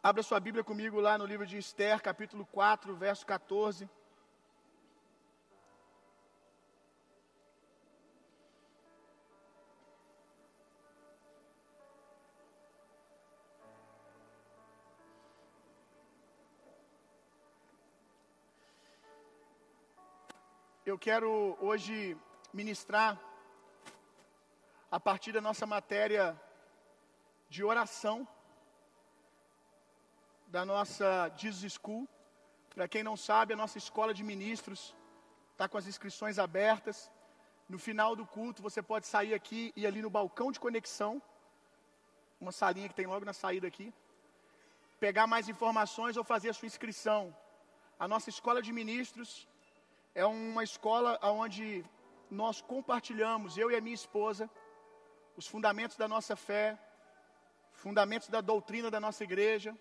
Abra sua Bíblia comigo lá no livro de Esther, capítulo 4, verso 14. Eu quero hoje ministrar a partir da nossa matéria de oração da nossa Jesus School. Para quem não sabe, a nossa escola de ministros está com as inscrições abertas. No final do culto, você pode sair aqui e ali no balcão de conexão, uma salinha que tem logo na saída aqui, pegar mais informações ou fazer a sua inscrição. A nossa escola de ministros é uma escola onde nós compartilhamos, eu e a minha esposa, os fundamentos da nossa fé, fundamentos da doutrina da nossa igreja,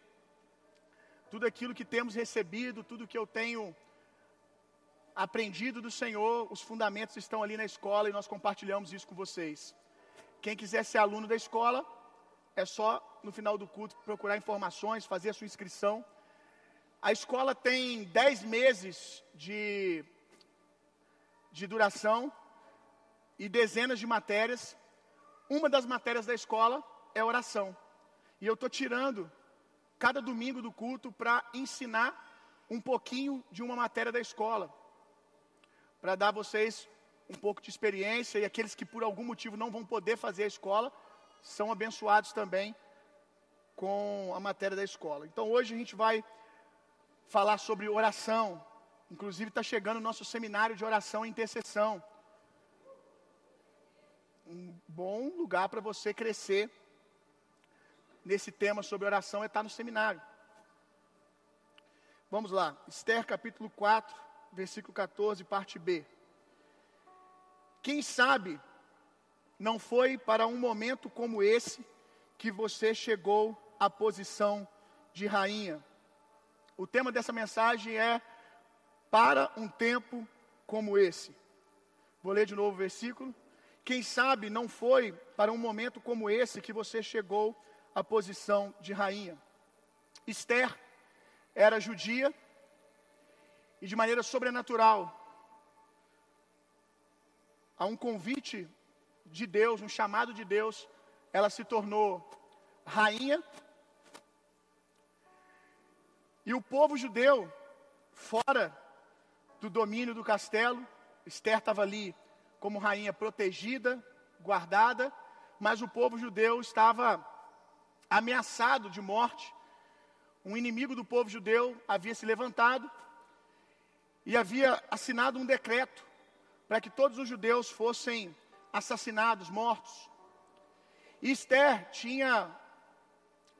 tudo aquilo que temos recebido, tudo que eu tenho aprendido do Senhor, os fundamentos estão ali na escola e nós compartilhamos isso com vocês. Quem quiser ser aluno da escola, é só no final do culto procurar informações, fazer a sua inscrição. A escola tem 10 meses de, de duração e dezenas de matérias. Uma das matérias da escola é oração. E eu estou tirando cada domingo do culto para ensinar um pouquinho de uma matéria da escola, para dar vocês um pouco de experiência e aqueles que por algum motivo não vão poder fazer a escola são abençoados também com a matéria da escola. Então hoje a gente vai falar sobre oração. Inclusive está chegando o nosso seminário de oração e intercessão. Um bom lugar para você crescer nesse tema sobre oração é estar no seminário. Vamos lá, Esther capítulo 4, versículo 14, parte B. Quem sabe não foi para um momento como esse que você chegou à posição de rainha. O tema dessa mensagem é para um tempo como esse. Vou ler de novo o versículo. Quem sabe não foi para um momento como esse que você chegou a posição de rainha. Esther era judia e de maneira sobrenatural, a um convite de Deus, um chamado de Deus, ela se tornou rainha. E o povo judeu, fora do domínio do castelo, Esther estava ali como rainha protegida, guardada, mas o povo judeu estava ameaçado de morte. Um inimigo do povo judeu havia se levantado e havia assinado um decreto para que todos os judeus fossem assassinados, mortos. E Esther tinha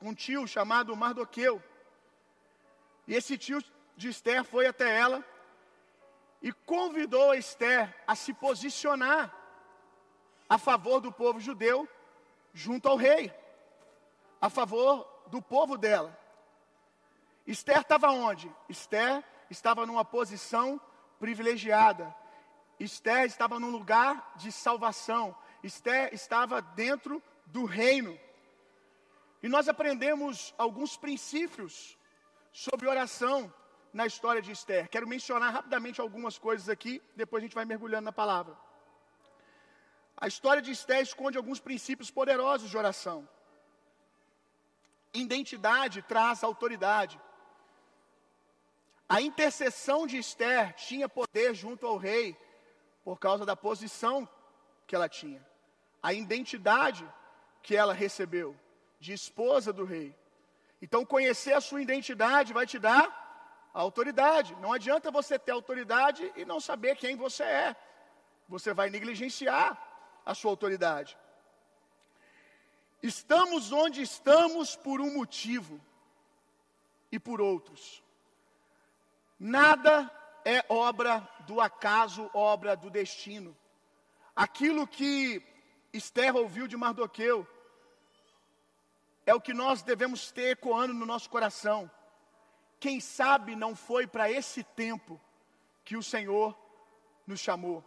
um tio chamado Mardoqueu. E esse tio de Esther foi até ela e convidou a Esther a se posicionar a favor do povo judeu junto ao rei a favor do povo dela. Esther estava onde? Esther estava numa posição privilegiada. Esther estava num lugar de salvação. Esther estava dentro do reino. E nós aprendemos alguns princípios sobre oração na história de Esther. Quero mencionar rapidamente algumas coisas aqui, depois a gente vai mergulhando na palavra. A história de Esther esconde alguns princípios poderosos de oração. Identidade traz autoridade. A intercessão de Esther tinha poder junto ao rei por causa da posição que ela tinha. A identidade que ela recebeu de esposa do rei. Então, conhecer a sua identidade vai te dar autoridade. Não adianta você ter autoridade e não saber quem você é. Você vai negligenciar a sua autoridade. Estamos onde estamos por um motivo e por outros. Nada é obra do acaso, obra do destino. Aquilo que Esther ouviu de Mardoqueu é o que nós devemos ter ecoando no nosso coração. Quem sabe não foi para esse tempo que o Senhor nos chamou.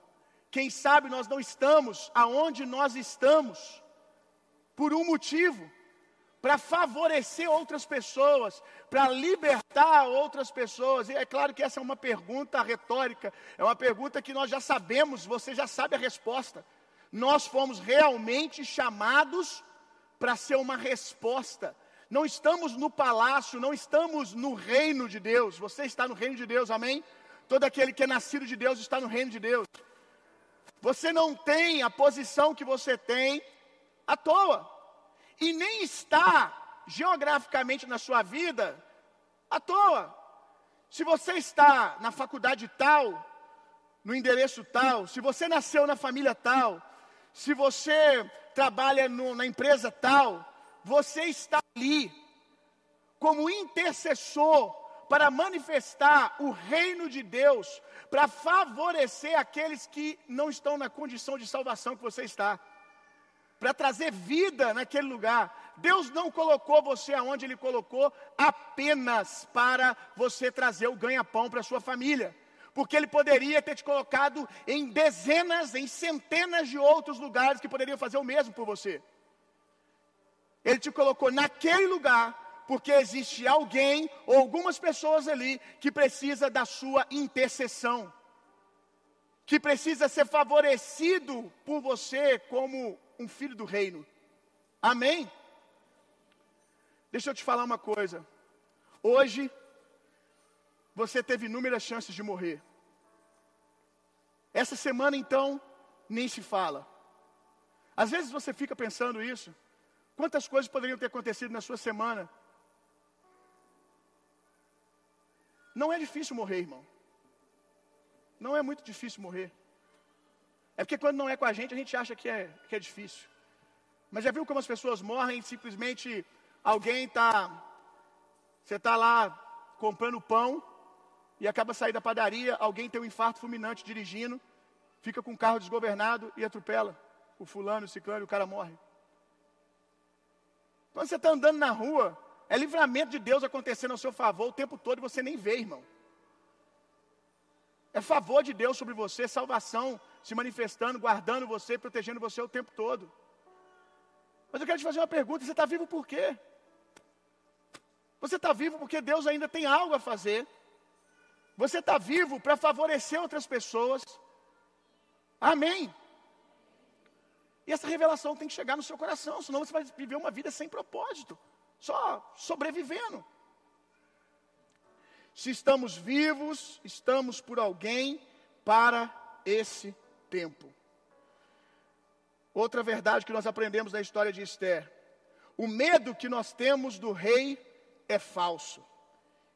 Quem sabe nós não estamos aonde nós estamos por um motivo, para favorecer outras pessoas, para libertar outras pessoas. E é claro que essa é uma pergunta retórica, é uma pergunta que nós já sabemos, você já sabe a resposta. Nós fomos realmente chamados para ser uma resposta. Não estamos no palácio, não estamos no reino de Deus. Você está no reino de Deus, amém? Todo aquele que é nascido de Deus está no reino de Deus. Você não tem a posição que você tem à toa e nem está geograficamente na sua vida à toa. Se você está na faculdade tal, no endereço tal, se você nasceu na família tal, se você trabalha no, na empresa tal, você está ali como intercessor para manifestar o reino de Deus, para favorecer aqueles que não estão na condição de salvação que você está para trazer vida naquele lugar. Deus não colocou você aonde Ele colocou apenas para você trazer o ganha-pão para sua família. Porque Ele poderia ter te colocado em dezenas, em centenas de outros lugares que poderiam fazer o mesmo por você. Ele te colocou naquele lugar porque existe alguém ou algumas pessoas ali que precisa da sua intercessão, que precisa ser favorecido por você como um filho do reino. Amém? Deixa eu te falar uma coisa. Hoje, você teve inúmeras chances de morrer. Essa semana, então, nem se fala. Às vezes você fica pensando isso. Quantas coisas poderiam ter acontecido na sua semana? Não é difícil morrer, irmão. Não é muito difícil morrer. É porque quando não é com a gente, a gente acha que é, que é difícil. Mas já viu como as pessoas morrem simplesmente alguém está. Você está lá comprando pão e acaba sair da padaria, alguém tem um infarto fulminante dirigindo, fica com o carro desgovernado e atropela o fulano, o ciclano e o cara morre. Quando você está andando na rua, é livramento de Deus acontecendo ao seu favor o tempo todo e você nem vê, irmão. É favor de Deus sobre você, salvação se manifestando, guardando você, protegendo você o tempo todo. Mas eu quero te fazer uma pergunta: você está vivo por quê? Você está vivo porque Deus ainda tem algo a fazer. Você está vivo para favorecer outras pessoas. Amém. E essa revelação tem que chegar no seu coração, senão você vai viver uma vida sem propósito, só sobrevivendo. Se estamos vivos, estamos por alguém para esse tempo. Outra verdade que nós aprendemos na história de Esther: o medo que nós temos do rei é falso.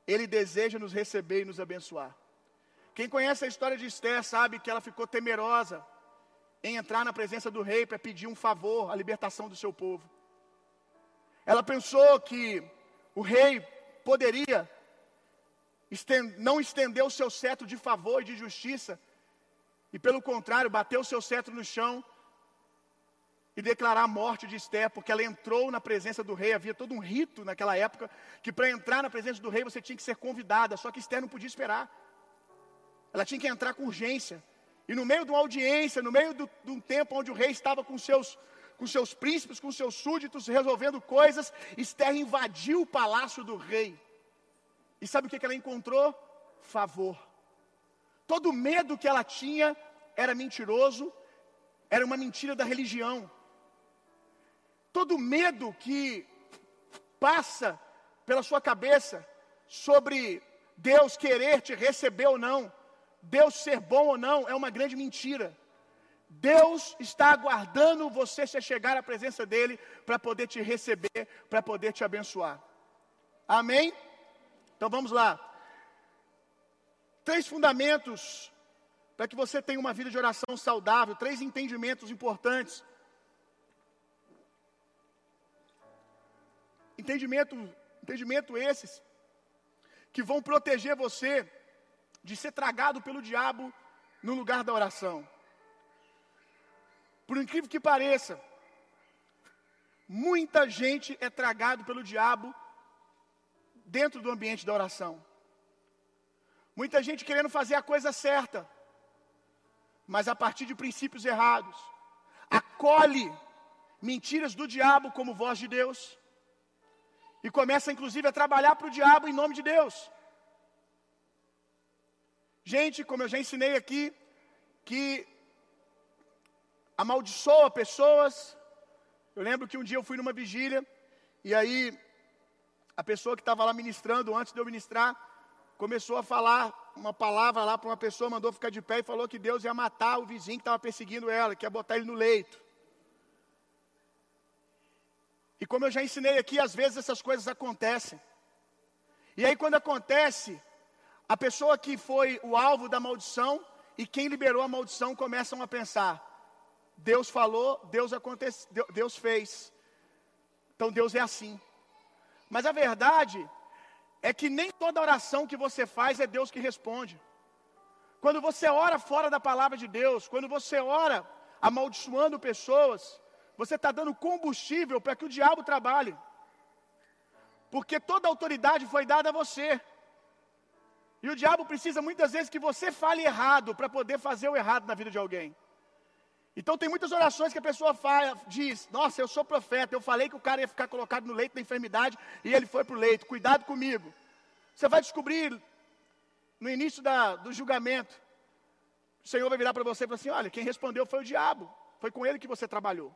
Ele deseja nos receber e nos abençoar. Quem conhece a história de Esther sabe que ela ficou temerosa em entrar na presença do rei para pedir um favor, a libertação do seu povo. Ela pensou que o rei poderia não estender o seu cetro de favor e de justiça e pelo contrário, bater o seu cetro no chão e declarar a morte de Esther, porque ela entrou na presença do rei. Havia todo um rito naquela época que para entrar na presença do rei você tinha que ser convidada, só que Esther não podia esperar. Ela tinha que entrar com urgência. E no meio de uma audiência, no meio do, de um tempo onde o rei estava com seus, com seus príncipes, com seus súditos, resolvendo coisas, Esther invadiu o palácio do rei. E sabe o que, ela encontrou? Favor. Todo medo que ela tinha era mentiroso, era uma mentira da religião. Todo medo que passa pela sua cabeça sobre Deus querer te receber ou não, Deus ser bom ou não, é uma grande mentira. Deus está aguardando você se chegar à presença dEle para poder te receber, para poder te abençoar. Amém? Então vamos lá. Três fundamentos para que você tenha uma vida de oração saudável, três entendimentos importantes. Entendimento, entendimento esses que vão proteger você de ser tragado pelo diabo no lugar da oração. Por incrível que pareça, muita gente é tragado pelo diabo dentro do ambiente da oração. Muita gente querendo fazer a coisa certa, mas a partir de princípios errados. Acolhe mentiras do diabo como voz de Deus. e começa inclusive a trabalhar para o diabo em nome de Deus. Gente, como eu já ensinei aqui, que amaldiçoa pessoas. Eu lembro que um dia eu fui numa vigília, e aí a pessoa que estava lá ministrando, antes de eu ministrar, começou a falar uma palavra lá para uma pessoa, mandou ficar de pé e falou que Deus ia matar o vizinho que estava perseguindo ela, que ia botar ele no leito. E como eu já ensinei aqui, às vezes essas coisas acontecem. E aí quando acontece, a pessoa que foi o alvo da maldição e quem liberou a maldição começam a pensar: Deus falou, Deus aconteceu, Deus fez. Então Deus é assim. Mas a verdade é que nem toda oração que você faz é Deus que responde. Quando você ora fora da palavra de Deus, quando você ora amaldiçoando pessoas, você está dando combustível para que o diabo trabalhe. Porque toda autoridade foi dada a você. E o diabo precisa muitas vezes que você fale errado para poder fazer o errado na vida de alguém. Então tem muitas orações que a pessoa fala, diz: Nossa, eu sou profeta, eu falei que o cara ia ficar colocado no leito da enfermidade e ele foi para o leito, cuidado comigo. Você vai descobrir no início da, do julgamento, o Senhor vai virar para você e falar assim: Olha, quem respondeu foi o diabo, foi com ele que você trabalhou.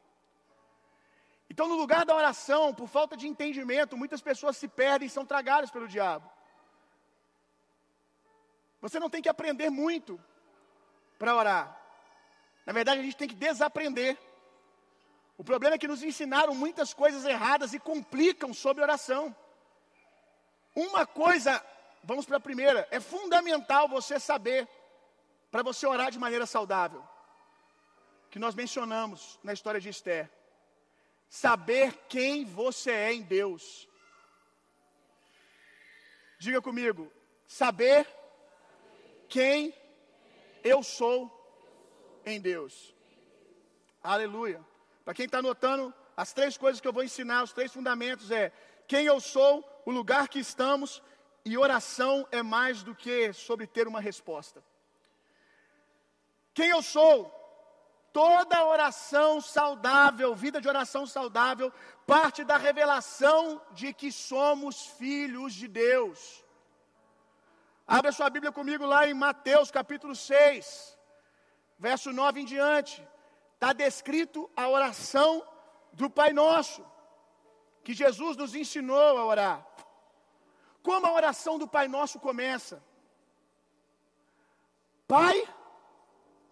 Então, no lugar da oração, por falta de entendimento, muitas pessoas se perdem e são tragadas pelo diabo. Você não tem que aprender muito para orar. Na verdade, a gente tem que desaprender. O problema é que nos ensinaram muitas coisas erradas e complicam sobre oração. Uma coisa, vamos para a primeira, é fundamental você saber para você orar de maneira saudável. Que nós mencionamos na história de Esther. Saber quem você é em Deus. Diga comigo, saber quem eu sou em Deus. Aleluia. Para quem está anotando, as três coisas que eu vou ensinar, os três fundamentos é quem eu sou, o lugar que estamos e oração é mais do que sobre ter uma resposta. Quem eu sou? Toda oração saudável, vida de oração saudável, parte da revelação de que somos filhos de Deus. Abra sua Bíblia comigo lá em Mateus capítulo 6 verso 9 em diante, está descrito a oração do Pai Nosso, que Jesus nos ensinou a orar. Como a oração do Pai Nosso começa? Pai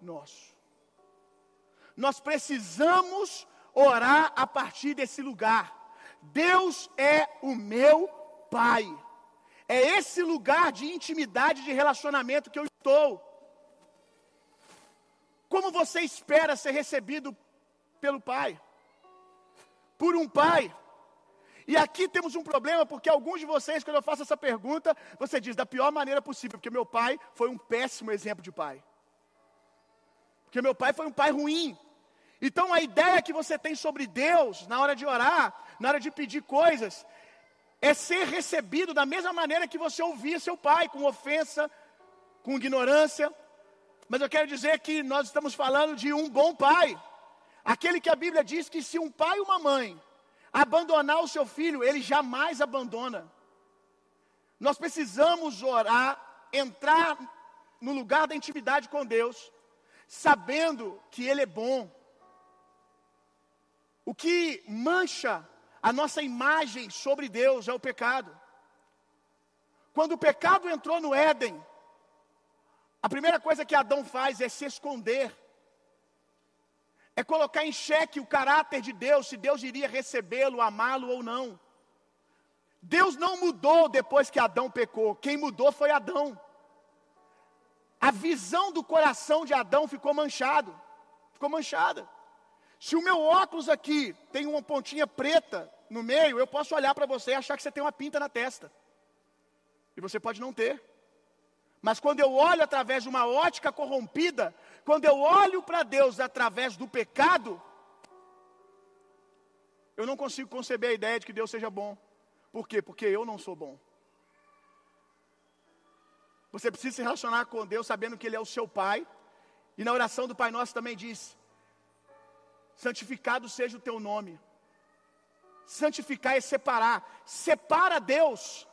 Nosso. Nós precisamos orar a partir desse lugar. Deus é o meu Pai. É esse lugar de intimidade, de relacionamento que eu estou. Como você espera ser recebido pelo Pai? Por um Pai. E aqui temos um problema, porque alguns de vocês, quando eu faço essa pergunta, você diz da pior maneira possível, porque meu pai foi um péssimo exemplo de pai. Porque meu pai foi um pai ruim. Então a ideia que você tem sobre Deus na hora de orar, na hora de pedir coisas, é ser recebido da mesma maneira que você ouvia seu pai, com ofensa, com ignorância, mas eu quero dizer que nós estamos falando de um bom pai. Aquele que a Bíblia diz que se um pai e uma mãe abandonar o seu filho, ele jamais abandona. Nós precisamos orar, entrar no lugar da intimidade com Deus, sabendo que Ele é bom. O que mancha a nossa imagem sobre Deus é o pecado. Quando o pecado entrou no Éden, a primeira coisa que Adão faz é se esconder, é colocar em xeque o caráter de Deus, se Deus iria recebê-lo, amá-lo ou não. Deus não mudou depois que Adão pecou, quem mudou foi Adão. A visão do coração de Adão ficou manchado, ficou manchada. Se o meu óculos aqui tem uma pontinha preta no meio, eu posso olhar para você e achar que você tem uma pinta na testa. E você pode não ter. Mas quando eu olho através de uma ótica corrompida, quando eu olho para Deus através do pecado, eu não consigo conceber a ideia de que Deus seja bom. Por quê? Porque eu não sou bom. Você precisa se relacionar com Deus sabendo que Ele é o seu Pai. E na oração do Pai Nosso também diz: santificado seja o teu nome. Santificar é separar. Separa Deus.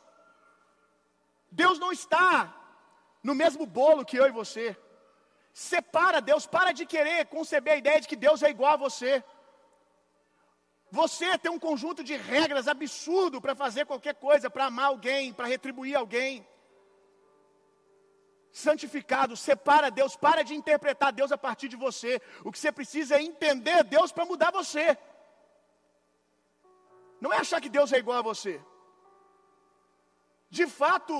Deus não está no mesmo bolo que eu e você. Separa Deus, para de querer conceber a ideia de que Deus é igual a você. Você tem um conjunto de regras absurdo para fazer qualquer coisa, para amar alguém, para retribuir alguém. Santificado, separa Deus, para de interpretar Deus a partir de você. O que você precisa é entender Deus para mudar você. Não é achar que Deus é igual a você. De fato,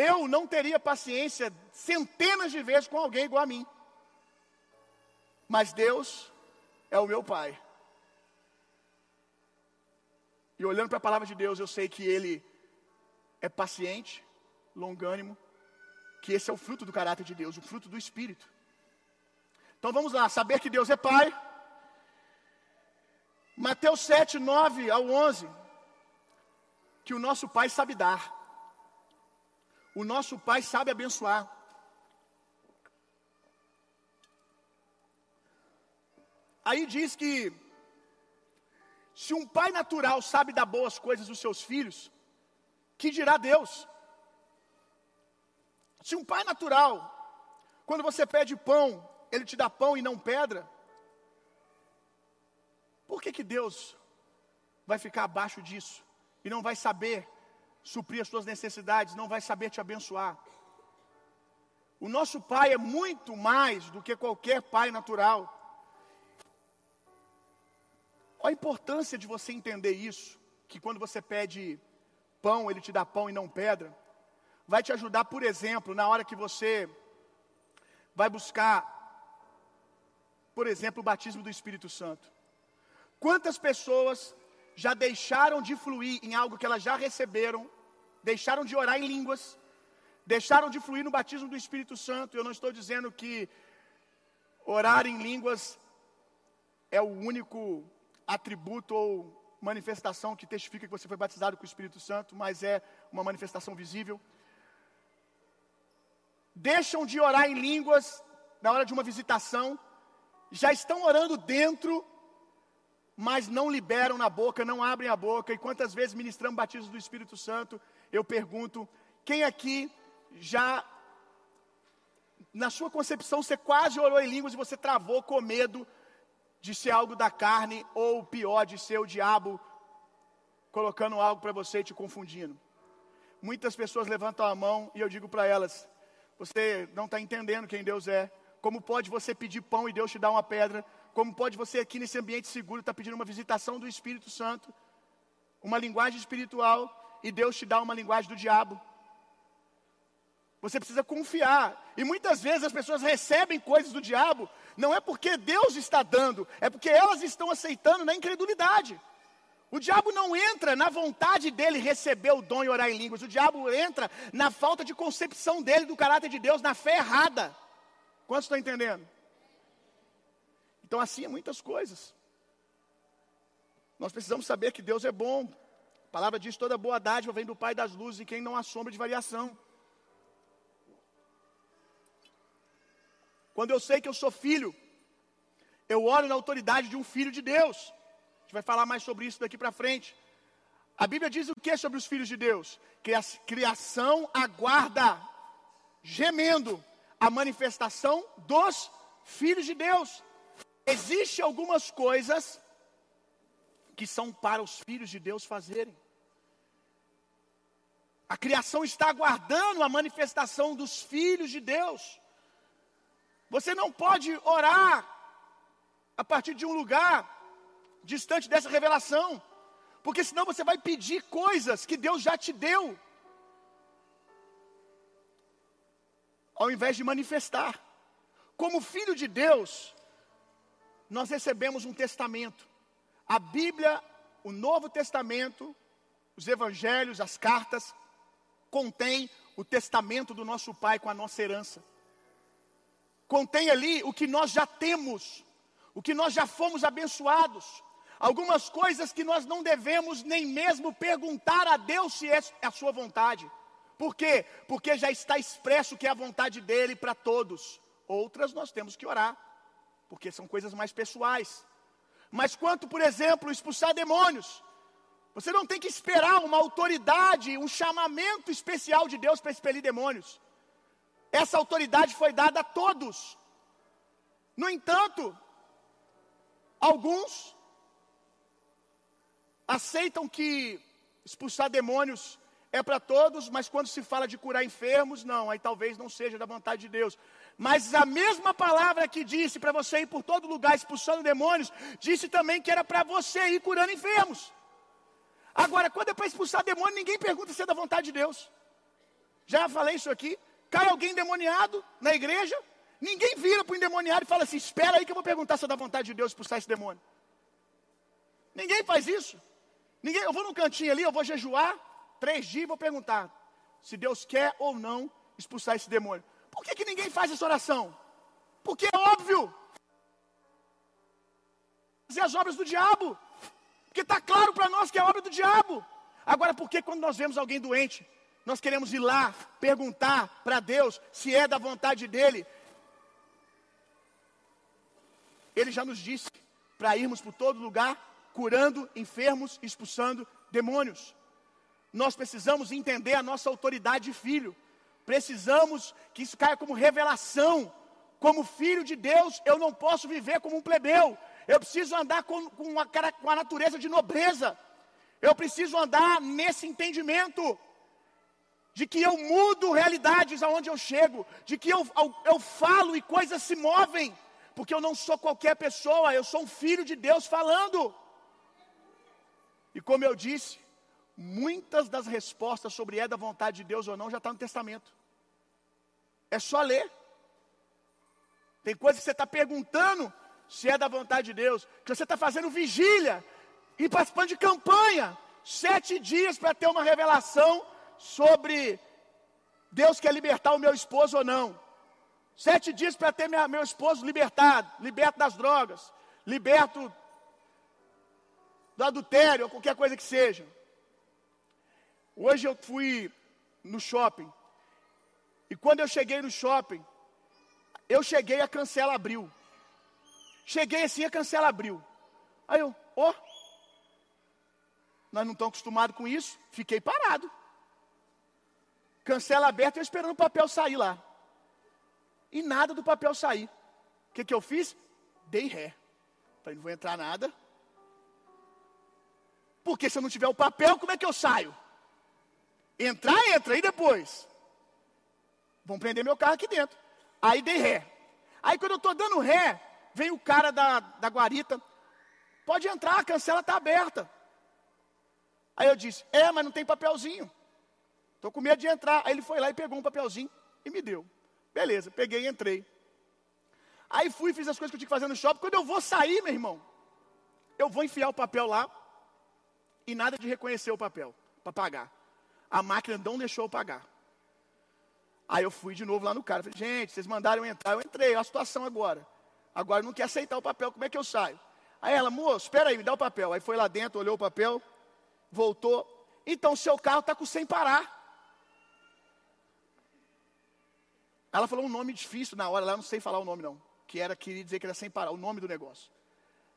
eu não teria paciência centenas de vezes com alguém igual a mim. Mas Deus é o meu Pai. E olhando para a palavra de Deus, eu sei que Ele é paciente, longânimo, que esse é o fruto do caráter de Deus, o fruto do Espírito. Então vamos lá, saber que Deus é Pai. Mateus 7, 9 ao 11. Que o nosso Pai sabe dar. O nosso Pai sabe abençoar. Aí diz que se um pai natural sabe dar boas coisas aos seus filhos, que dirá Deus? Se um pai natural, quando você pede pão, ele te dá pão e não pedra, por que, que Deus vai ficar abaixo disso e não vai saber suprir as suas necessidades, não vai saber te abençoar. O nosso pai é muito mais do que qualquer pai natural. Olha a importância de você entender isso, que quando você pede pão, ele te dá pão e não pedra. Vai te ajudar, por exemplo, na hora que você vai buscar, por exemplo, o batismo do Espírito Santo. Quantas pessoas já deixaram de fluir em algo que elas já receberam, deixaram de orar em línguas, deixaram de fluir no batismo do Espírito Santo. Eu não estou dizendo que orar em línguas é o único atributo ou manifestação que testifica que você foi batizado com o Espírito Santo, mas é uma manifestação visível. Deixam de orar em línguas na hora de uma visitação, já estão orando dentro mas não liberam na boca, não abrem a boca. E quantas vezes ministramos batismo do Espírito Santo, eu pergunto: quem aqui já, na sua concepção, você quase orou em línguas e você travou com medo de ser algo da carne, ou pior, de ser o diabo colocando algo para você e te confundindo? Muitas pessoas levantam a mão e eu digo para elas: você não está entendendo quem Deus é. Como pode você pedir pão e Deus te dar uma pedra? Como pode você aqui nesse ambiente seguro estar tá pedindo uma visitação do Espírito Santo, uma linguagem espiritual, e Deus te dá uma linguagem do diabo? Você precisa confiar. E muitas vezes as pessoas recebem coisas do diabo, não é porque Deus está dando, é porque elas estão aceitando na incredulidade. O diabo não entra na vontade dele receber o dom e orar em línguas. O diabo entra na falta de concepção dele do caráter de Deus, na fé errada. Quantos estão entendendo? Então, assim é muitas coisas. Nós precisamos saber que Deus é bom. A palavra diz: toda boa dádiva vem do Pai das luzes e quem não há sombra de variação. Quando eu sei que eu sou filho, eu oro na autoridade de um filho de Deus. A gente vai falar mais sobre isso daqui para frente. A Bíblia diz o que sobre os filhos de Deus? Que a criação aguarda, gemendo, a manifestação dos filhos de Deus. Existem algumas coisas que são para os filhos de Deus fazerem. A criação está aguardando a manifestação dos filhos de Deus. Você não pode orar a partir de um lugar distante dessa revelação, porque senão você vai pedir coisas que Deus já te deu, ao invés de manifestar. Como filho de Deus, nós recebemos um testamento. A Bíblia, o Novo Testamento, os Evangelhos, as cartas, contém o testamento do nosso Pai com a nossa herança. Contém ali o que nós já temos, o que nós já fomos abençoados, algumas coisas que nós não devemos nem mesmo perguntar a Deus se é a sua vontade. Por quê? Porque já está expresso que é a vontade dele para todos. Outras nós temos que orar porque são coisas mais pessoais. Mas quanto, por exemplo, expulsar demônios, você não tem que esperar uma autoridade, um chamamento especial de Deus para expelir demônios. Essa autoridade foi dada a todos. No entanto, alguns aceitam que expulsar demônios é para todos, mas quando se fala de curar enfermos, não, aí talvez não seja da vontade de Deus. Mas a mesma palavra que disse para você ir por todo lugar expulsando demônios, disse também que era para você ir curando enfermos. Agora, quando é para expulsar demônio, ninguém pergunta se é da vontade de Deus. Já falei isso aqui. Cai alguém endemoniado na igreja, ninguém vira para o endemoniado e fala assim: Espera aí que eu vou perguntar se é da vontade de Deus expulsar esse demônio. Ninguém faz isso. Ninguém, eu vou num cantinho ali, eu vou jejuar três dias e vou perguntar se Deus quer ou não expulsar esse demônio. Por que, que ninguém faz essa oração? Porque é óbvio. Fazer as obras do diabo. Porque está claro para nós que é obra do diabo. Agora, por que quando nós vemos alguém doente, nós queremos ir lá perguntar para Deus se é da vontade dele? Ele já nos disse para irmos por todo lugar, curando enfermos, expulsando demônios. Nós precisamos entender a nossa autoridade de filho. Precisamos que isso caia como revelação. Como filho de Deus, eu não posso viver como um plebeu. Eu preciso andar com, com, a, com a natureza de nobreza. Eu preciso andar nesse entendimento de que eu mudo realidades aonde eu chego, de que eu, eu, eu, falo e coisas se movem, porque eu não sou qualquer pessoa, eu sou um filho de Deus falando. E como eu disse, muitas das respostas sobre é da vontade de Deus ou não já está no Testamento. É só ler. Tem coisas que você está perguntando se é da vontade de Deus, que você está fazendo vigília e participando de campanha, sete dias para ter uma revelação sobre Deus quer libertar o meu esposo ou não. Sete dias para ter minha, meu esposo libertado, liberto das drogas, liberto do adultério, ou qualquer coisa que seja. Hoje eu fui no shopping. E quando eu cheguei no shopping, eu cheguei, a cancela abriu. Cheguei assim, a cancela abriu. Aí eu, ó, oh, nós não estamos acostumados com isso, fiquei parado. Cancela aberta, eu esperando o papel sair lá. E nada do papel sair. O que, que eu fiz? Dei ré. Falei, não vou entrar nada. Porque se eu não tiver o papel, como é que eu saio? Entrar, entra, e depois? Vão prender meu carro aqui dentro. Aí dei ré. Aí quando eu estou dando ré, vem o cara da, da guarita. Pode entrar, a cancela está aberta. Aí eu disse, é, mas não tem papelzinho. Estou com medo de entrar. Aí ele foi lá e pegou um papelzinho e me deu. Beleza, peguei e entrei. Aí fui, fiz as coisas que eu tinha que fazer no shopping. Quando eu vou sair, meu irmão, eu vou enfiar o papel lá e nada de reconhecer o papel para pagar. A máquina não deixou eu pagar. Aí eu fui de novo lá no cara. Falei, gente, vocês mandaram eu entrar. Eu entrei, olha a situação agora. Agora não quer aceitar o papel, como é que eu saio? Aí ela, moço, espera aí, me dá o papel. Aí foi lá dentro, olhou o papel, voltou. Então, seu carro está com sem parar. Ela falou um nome difícil na hora, lá não sei falar o nome não. Que era, queria dizer que era sem parar, o nome do negócio.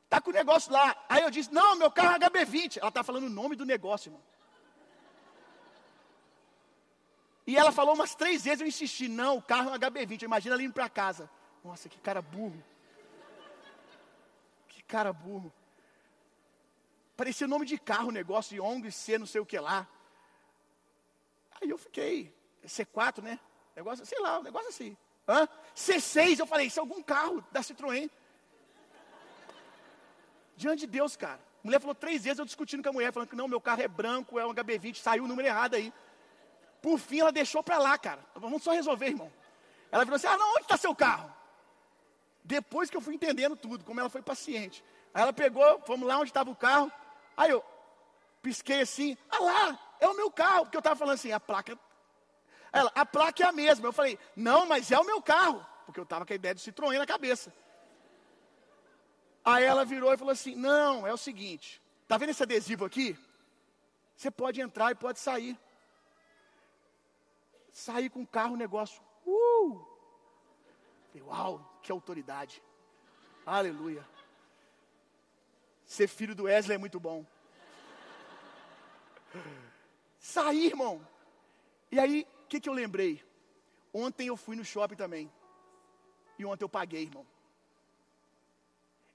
Está com o negócio lá. Aí eu disse, não, meu carro é HB20. Ela está falando o nome do negócio, irmão. E ela falou umas três vezes, eu insisti, não, o carro é um HB20, imagina ela indo para casa. Nossa, que cara burro. Que cara burro. Parecia nome de carro negócio, de ONG, C, não sei o que lá. Aí eu fiquei, C4, né? Negócio, sei lá, um negócio assim. Hã? C6, eu falei, isso é algum carro da Citroën. Diante de Deus, cara. A mulher falou três vezes, eu discutindo com a mulher, falando que não, meu carro é branco, é um HB20, saiu o número errado aí. Por fim, ela deixou para lá, cara. Vamos só resolver, irmão. Ela falou assim: Ah, não, onde está seu carro? Depois que eu fui entendendo tudo, como ela foi paciente. Aí ela pegou, fomos lá onde estava o carro. Aí eu pisquei assim: Ah lá, é o meu carro. Porque eu estava falando assim: a placa. Ela, a placa é a mesma. Eu falei: Não, mas é o meu carro. Porque eu estava com a ideia de Citroën na cabeça. Aí ela virou e falou assim: Não, é o seguinte. Está vendo esse adesivo aqui? Você pode entrar e pode sair sair com o carro, o negócio. Uh! Uau, que autoridade. Aleluia. ser filho do Wesley é muito bom. Saí, irmão. E aí, o que, que eu lembrei? Ontem eu fui no shopping também. E ontem eu paguei, irmão.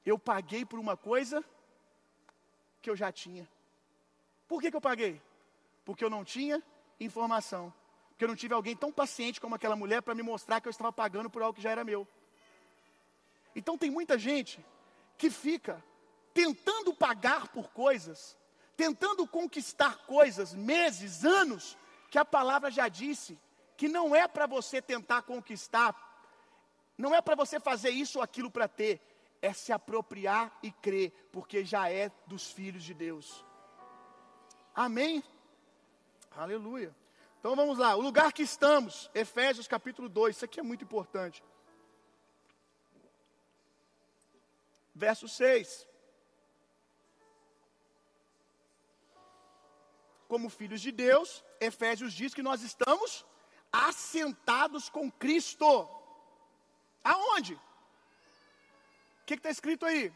Eu paguei por uma coisa que eu já tinha. Por que, que eu paguei? Porque eu não tinha informação. Porque eu não tive alguém tão paciente como aquela mulher para me mostrar que eu estava pagando por algo que já era meu. Então tem muita gente que fica tentando pagar por coisas, tentando conquistar coisas, meses, anos, que a palavra já disse que não é para você tentar conquistar, não é para você fazer isso ou aquilo para ter, é se apropriar e crer, porque já é dos filhos de Deus. Amém? Aleluia. Então vamos lá, o lugar que estamos, Efésios capítulo 2, isso aqui é muito importante. Verso 6. Como filhos de Deus, Efésios diz que nós estamos assentados com Cristo. Aonde? O que está escrito aí?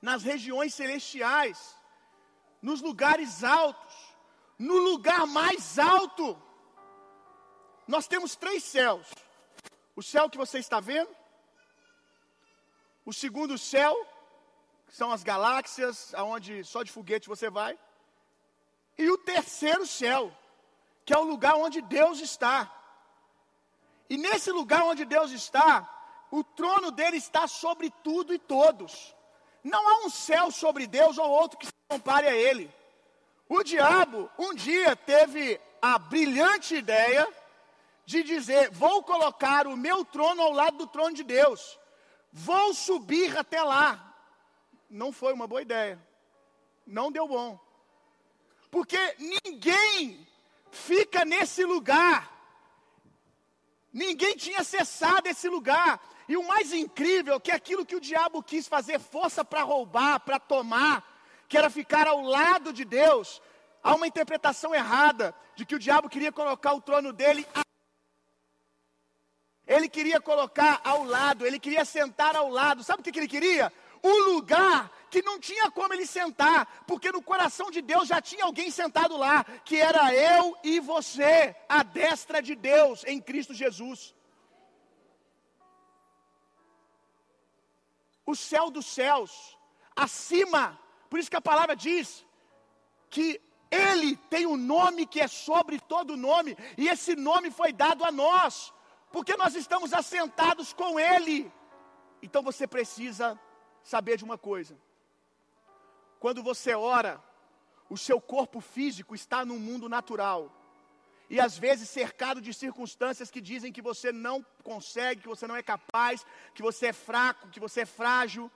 Nas regiões celestiais, nos lugares altos, no lugar mais alto. Nós temos três céus: o céu que você está vendo, o segundo céu, que são as galáxias, aonde só de foguete você vai, e o terceiro céu, que é o lugar onde Deus está. E nesse lugar onde Deus está, o trono dele está sobre tudo e todos. Não há um céu sobre Deus ou outro que se compare a ele. O diabo um dia teve a brilhante ideia de dizer: Vou colocar o meu trono ao lado do trono de Deus, vou subir até lá. Não foi uma boa ideia, não deu bom, porque ninguém fica nesse lugar, ninguém tinha acessado esse lugar. E o mais incrível é que aquilo que o diabo quis fazer força para roubar, para tomar, que era ficar ao lado de Deus, há uma interpretação errada de que o diabo queria colocar o trono dele. Ele queria colocar ao lado, ele queria sentar ao lado. Sabe o que ele queria? O lugar que não tinha como ele sentar, porque no coração de Deus já tinha alguém sentado lá, que era eu e você, a destra de Deus em Cristo Jesus. O céu dos céus, acima por isso que a palavra diz que Ele tem um nome que é sobre todo nome, e esse nome foi dado a nós, porque nós estamos assentados com Ele. Então você precisa saber de uma coisa: quando você ora, o seu corpo físico está no mundo natural, e às vezes cercado de circunstâncias que dizem que você não consegue, que você não é capaz, que você é fraco, que você é frágil.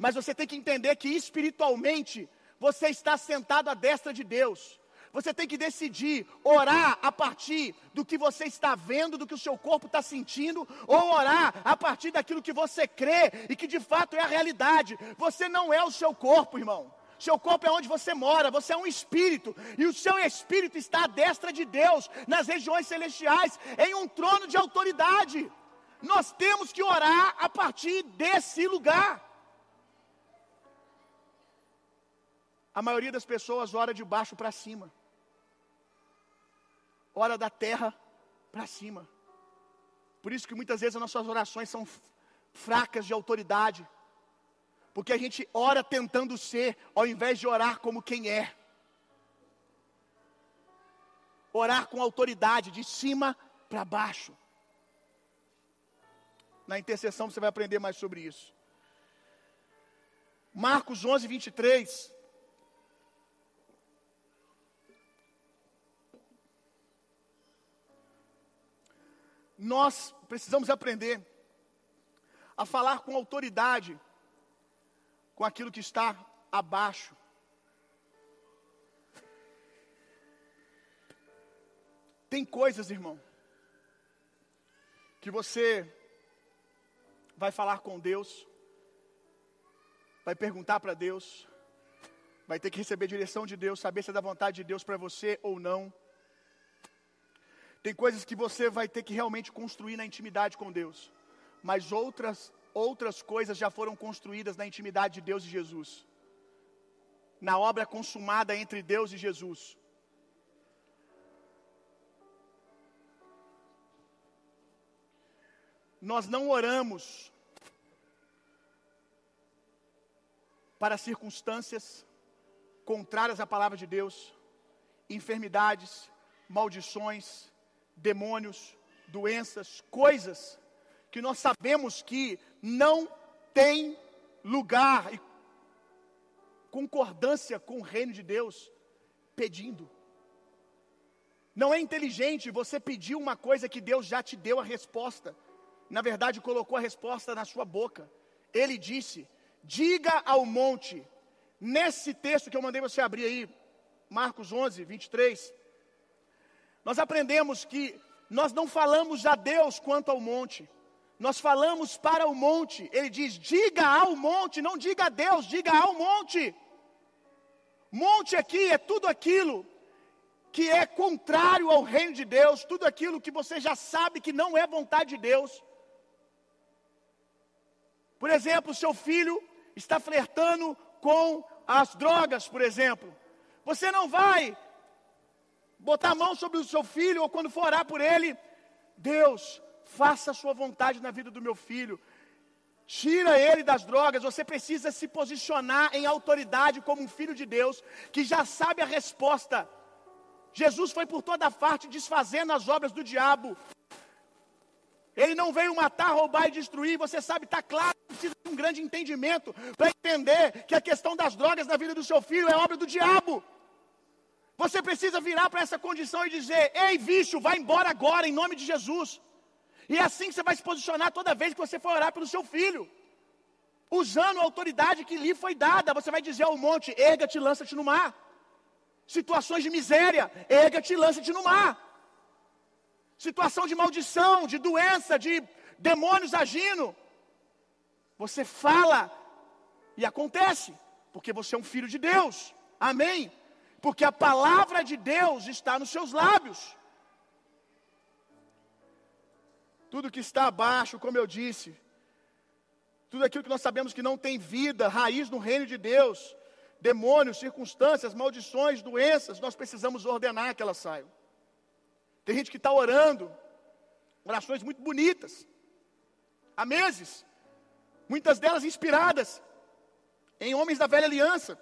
Mas você tem que entender que espiritualmente você está sentado à destra de Deus. Você tem que decidir orar a partir do que você está vendo, do que o seu corpo está sentindo, ou orar a partir daquilo que você crê e que de fato é a realidade. Você não é o seu corpo, irmão. Seu corpo é onde você mora, você é um espírito, e o seu espírito está à destra de Deus, nas regiões celestiais, em um trono de autoridade. Nós temos que orar a partir desse lugar. A maioria das pessoas ora de baixo para cima. Ora da terra para cima. Por isso que muitas vezes as nossas orações são fracas de autoridade. Porque a gente ora tentando ser, ao invés de orar como quem é. Orar com autoridade, de cima para baixo. Na intercessão você vai aprender mais sobre isso. Marcos 11, 23. Nós precisamos aprender a falar com autoridade com aquilo que está abaixo. Tem coisas, irmão, que você vai falar com Deus, vai perguntar para Deus, vai ter que receber direção de Deus, saber se é da vontade de Deus para você ou não. Tem coisas que você vai ter que realmente construir na intimidade com Deus, mas outras outras coisas já foram construídas na intimidade de Deus e Jesus, na obra consumada entre Deus e Jesus. Nós não oramos para circunstâncias contrárias à palavra de Deus, enfermidades, maldições, demônios, doenças, coisas que nós sabemos que não tem lugar e concordância com o reino de Deus, pedindo. Não é inteligente você pedir uma coisa que Deus já te deu a resposta. Na verdade, colocou a resposta na sua boca. Ele disse: Diga ao monte, nesse texto que eu mandei você abrir aí, Marcos 11, 23, nós aprendemos que nós não falamos a Deus quanto ao monte, nós falamos para o monte. Ele diz: diga ao monte, não diga a Deus, diga ao monte. Monte aqui é tudo aquilo que é contrário ao reino de Deus, tudo aquilo que você já sabe que não é vontade de Deus. Por exemplo, seu filho está flertando com as drogas, por exemplo. Você não vai botar a mão sobre o seu filho, ou quando for orar por ele, Deus, faça a sua vontade na vida do meu filho. Tira ele das drogas. Você precisa se posicionar em autoridade como um filho de Deus que já sabe a resposta. Jesus foi por toda parte desfazendo as obras do diabo. Ele não veio matar, roubar e destruir. Você sabe, está claro, precisa de um grande entendimento para entender que a questão das drogas na vida do seu filho é obra do diabo. Você precisa virar para essa condição e dizer: Ei, vício, vai embora agora, em nome de Jesus. E é assim que você vai se posicionar toda vez que você for orar pelo seu filho. Usando a autoridade que lhe foi dada, você vai dizer ao monte: erga-te e lança-te no mar. Situações de miséria, erga-te e lança-te no mar. Situação de maldição, de doença, de demônios agindo. Você fala e acontece, porque você é um filho de Deus. Amém? Porque a palavra de Deus está nos seus lábios. Tudo que está abaixo, como eu disse, tudo aquilo que nós sabemos que não tem vida, raiz no reino de Deus, demônios, circunstâncias, maldições, doenças, nós precisamos ordenar que elas saiam. Tem gente que está orando, orações muito bonitas, há meses, muitas delas inspiradas em homens da velha aliança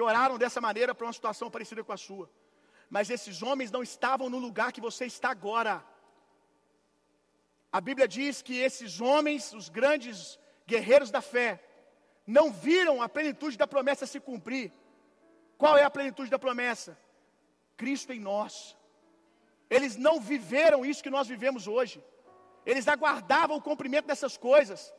que oraram dessa maneira para uma situação parecida com a sua. Mas esses homens não estavam no lugar que você está agora. A Bíblia diz que esses homens, os grandes guerreiros da fé, não viram a plenitude da promessa se cumprir. Qual é a plenitude da promessa? Cristo em nós. Eles não viveram isso que nós vivemos hoje. Eles aguardavam o cumprimento dessas coisas.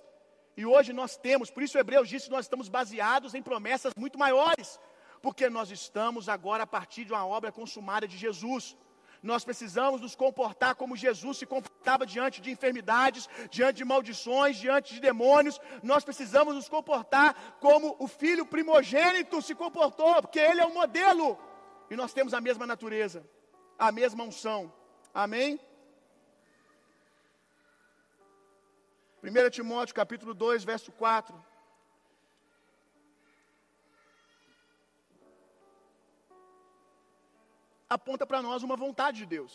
E hoje nós temos, por isso Hebreus diz que nós estamos baseados em promessas muito maiores, porque nós estamos agora a partir de uma obra consumada de Jesus. Nós precisamos nos comportar como Jesus se comportava diante de enfermidades, diante de maldições, diante de demônios. Nós precisamos nos comportar como o filho primogênito se comportou, porque ele é o modelo. E nós temos a mesma natureza, a mesma unção. Amém? 1 Timóteo capítulo 2, verso 4. Aponta para nós uma vontade de Deus.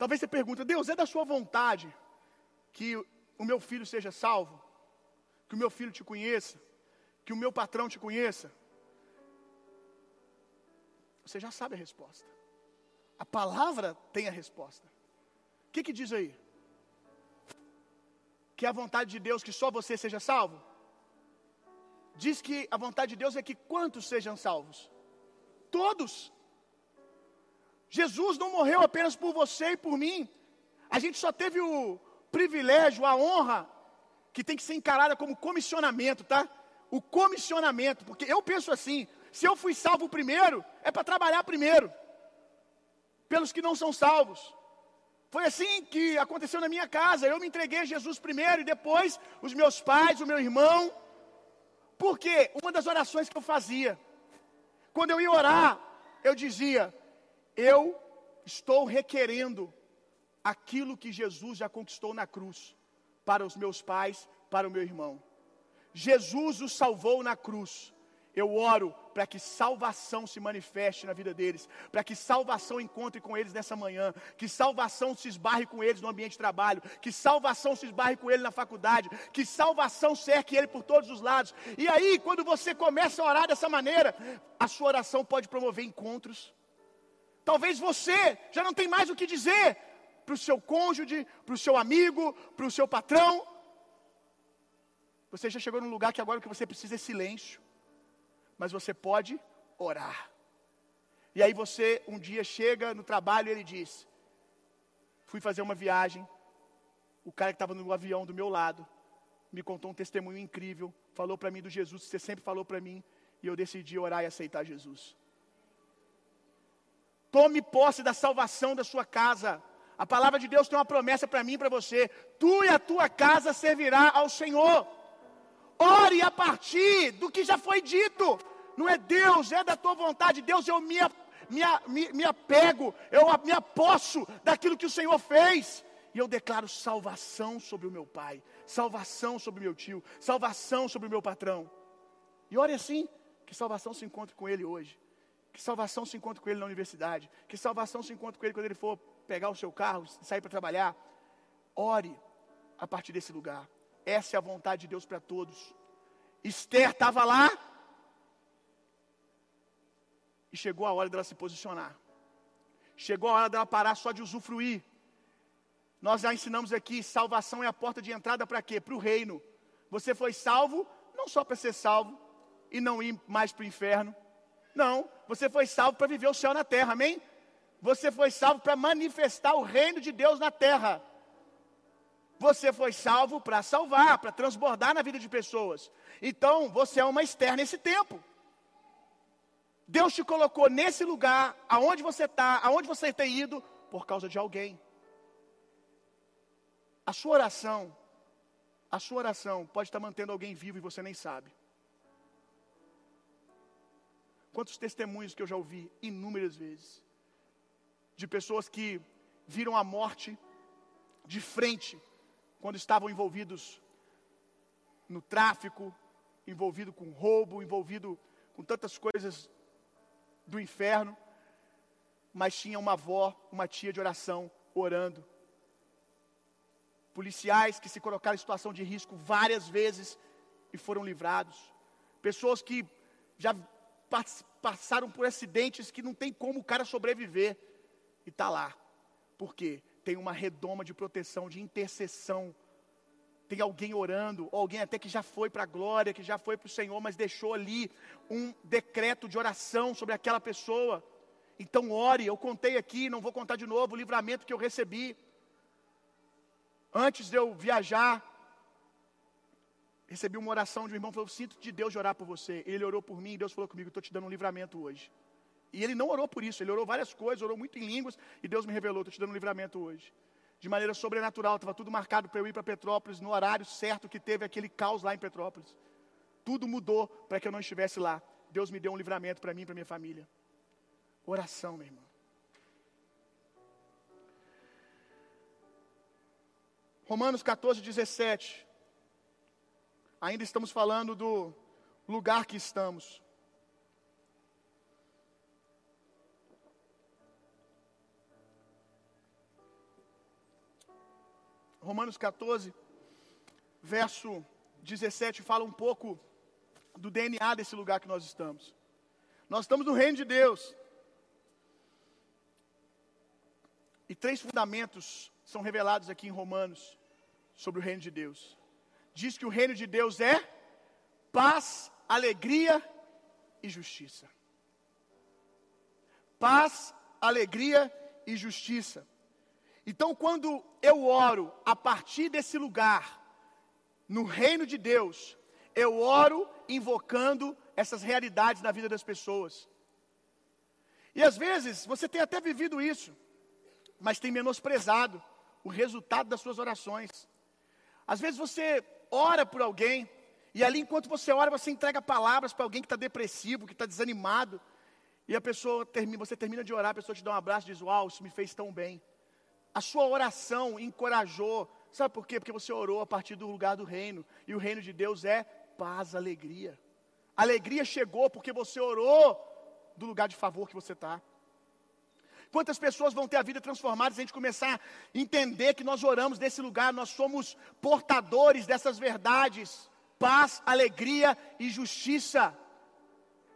Talvez você pergunte, Deus, é da sua vontade que o meu filho seja salvo? Que o meu filho te conheça? Que o meu patrão te conheça? Você já sabe a resposta. A palavra tem a resposta. O que, que diz aí? que é a vontade de Deus que só você seja salvo? Diz que a vontade de Deus é que quantos sejam salvos? Todos. Jesus não morreu apenas por você e por mim. A gente só teve o privilégio, a honra, que tem que ser encarada como comissionamento, tá? O comissionamento, porque eu penso assim: se eu fui salvo primeiro, é para trabalhar primeiro, pelos que não são salvos. Foi assim que aconteceu na minha casa. Eu me entreguei a Jesus primeiro e depois os meus pais, o meu irmão. Porque uma das orações que eu fazia, quando eu ia orar, eu dizia: Eu estou requerendo aquilo que Jesus já conquistou na cruz. para os meus pais, para o meu irmão. Jesus os salvou na cruz. Eu oro para que salvação se manifeste na vida deles, para que salvação encontre com eles nessa manhã, que salvação se esbarre com eles no ambiente de trabalho, que salvação se esbarre com ele na faculdade, que salvação cerque ele por todos os lados. E aí, quando você começa a orar dessa maneira, a sua oração pode promover encontros. Talvez você já não tem mais o que dizer para o seu cônjuge, para o seu amigo, para o seu patrão. Você já chegou num lugar que agora o que você precisa é silêncio mas você pode orar. E aí você um dia chega no trabalho e ele diz: Fui fazer uma viagem. O cara que estava no avião do meu lado me contou um testemunho incrível, falou para mim do Jesus que você sempre falou para mim, e eu decidi orar e aceitar Jesus. Tome posse da salvação da sua casa. A palavra de Deus tem uma promessa para mim e para você. Tu e a tua casa servirá ao Senhor. Ore a partir do que já foi dito. Não é Deus, é da tua vontade. Deus, eu me, me, me, me apego, eu me aposso daquilo que o Senhor fez. E eu declaro salvação sobre o meu pai, salvação sobre o meu tio, salvação sobre o meu patrão. E ore assim, que salvação se encontre com ele hoje. Que salvação se encontre com ele na universidade. Que salvação se encontre com ele quando ele for pegar o seu carro, sair para trabalhar. Ore a partir desse lugar. Essa é a vontade de Deus para todos. Esther estava lá e chegou a hora dela se posicionar. Chegou a hora dela parar só de usufruir. Nós já ensinamos aqui: salvação é a porta de entrada para quê? Para o reino. Você foi salvo não só para ser salvo e não ir mais para o inferno. Não, você foi salvo para viver o céu na terra, amém? Você foi salvo para manifestar o reino de Deus na terra. Você foi salvo para salvar, para transbordar na vida de pessoas. Então, você é uma externa nesse tempo. Deus te colocou nesse lugar, aonde você está, aonde você tem ido, por causa de alguém. A sua oração, a sua oração pode estar mantendo alguém vivo e você nem sabe. Quantos testemunhos que eu já ouvi, inúmeras vezes, de pessoas que viram a morte de frente quando estavam envolvidos no tráfico, envolvido com roubo, envolvido com tantas coisas do inferno, mas tinha uma avó, uma tia de oração orando. Policiais que se colocaram em situação de risco várias vezes e foram livrados. Pessoas que já passaram por acidentes que não tem como o cara sobreviver e está lá. Por quê? tem uma redoma de proteção, de intercessão. Tem alguém orando, ou alguém até que já foi para a glória, que já foi para o Senhor, mas deixou ali um decreto de oração sobre aquela pessoa. Então ore, eu contei aqui, não vou contar de novo, o livramento que eu recebi. Antes de eu viajar, recebi uma oração de um irmão, falou, sinto de Deus de orar por você. Ele orou por mim, e Deus falou comigo, estou te dando um livramento hoje. E ele não orou por isso, ele orou várias coisas, orou muito em línguas, e Deus me revelou, estou te dando um livramento hoje. De maneira sobrenatural, estava tudo marcado para eu ir para Petrópolis, no horário certo que teve aquele caos lá em Petrópolis. Tudo mudou para que eu não estivesse lá. Deus me deu um livramento para mim e para minha família. Oração, meu irmão. Romanos 14, 17. Ainda estamos falando do lugar que estamos. Romanos 14, verso 17, fala um pouco do DNA desse lugar que nós estamos. Nós estamos no reino de Deus. E três fundamentos são revelados aqui em Romanos sobre o reino de Deus. Diz que o reino de Deus é paz, alegria e justiça. Paz, alegria e justiça. Então, quando eu oro a partir desse lugar, no reino de Deus, eu oro invocando essas realidades na vida das pessoas. E às vezes você tem até vivido isso, mas tem menosprezado o resultado das suas orações. Às vezes você ora por alguém, e ali enquanto você ora, você entrega palavras para alguém que está depressivo, que está desanimado, e a pessoa termina, você termina de orar, a pessoa te dá um abraço e diz: Uau, isso me fez tão bem. A sua oração encorajou, Sabe por quê? Porque você orou a partir do lugar do reino. E o reino de Deus é paz, alegria. Alegria chegou porque você orou do lugar de favor que você está. Quantas pessoas vão ter a vida transformada se a gente começar a entender que nós oramos desse lugar, nós somos portadores dessas verdades: paz, alegria e justiça.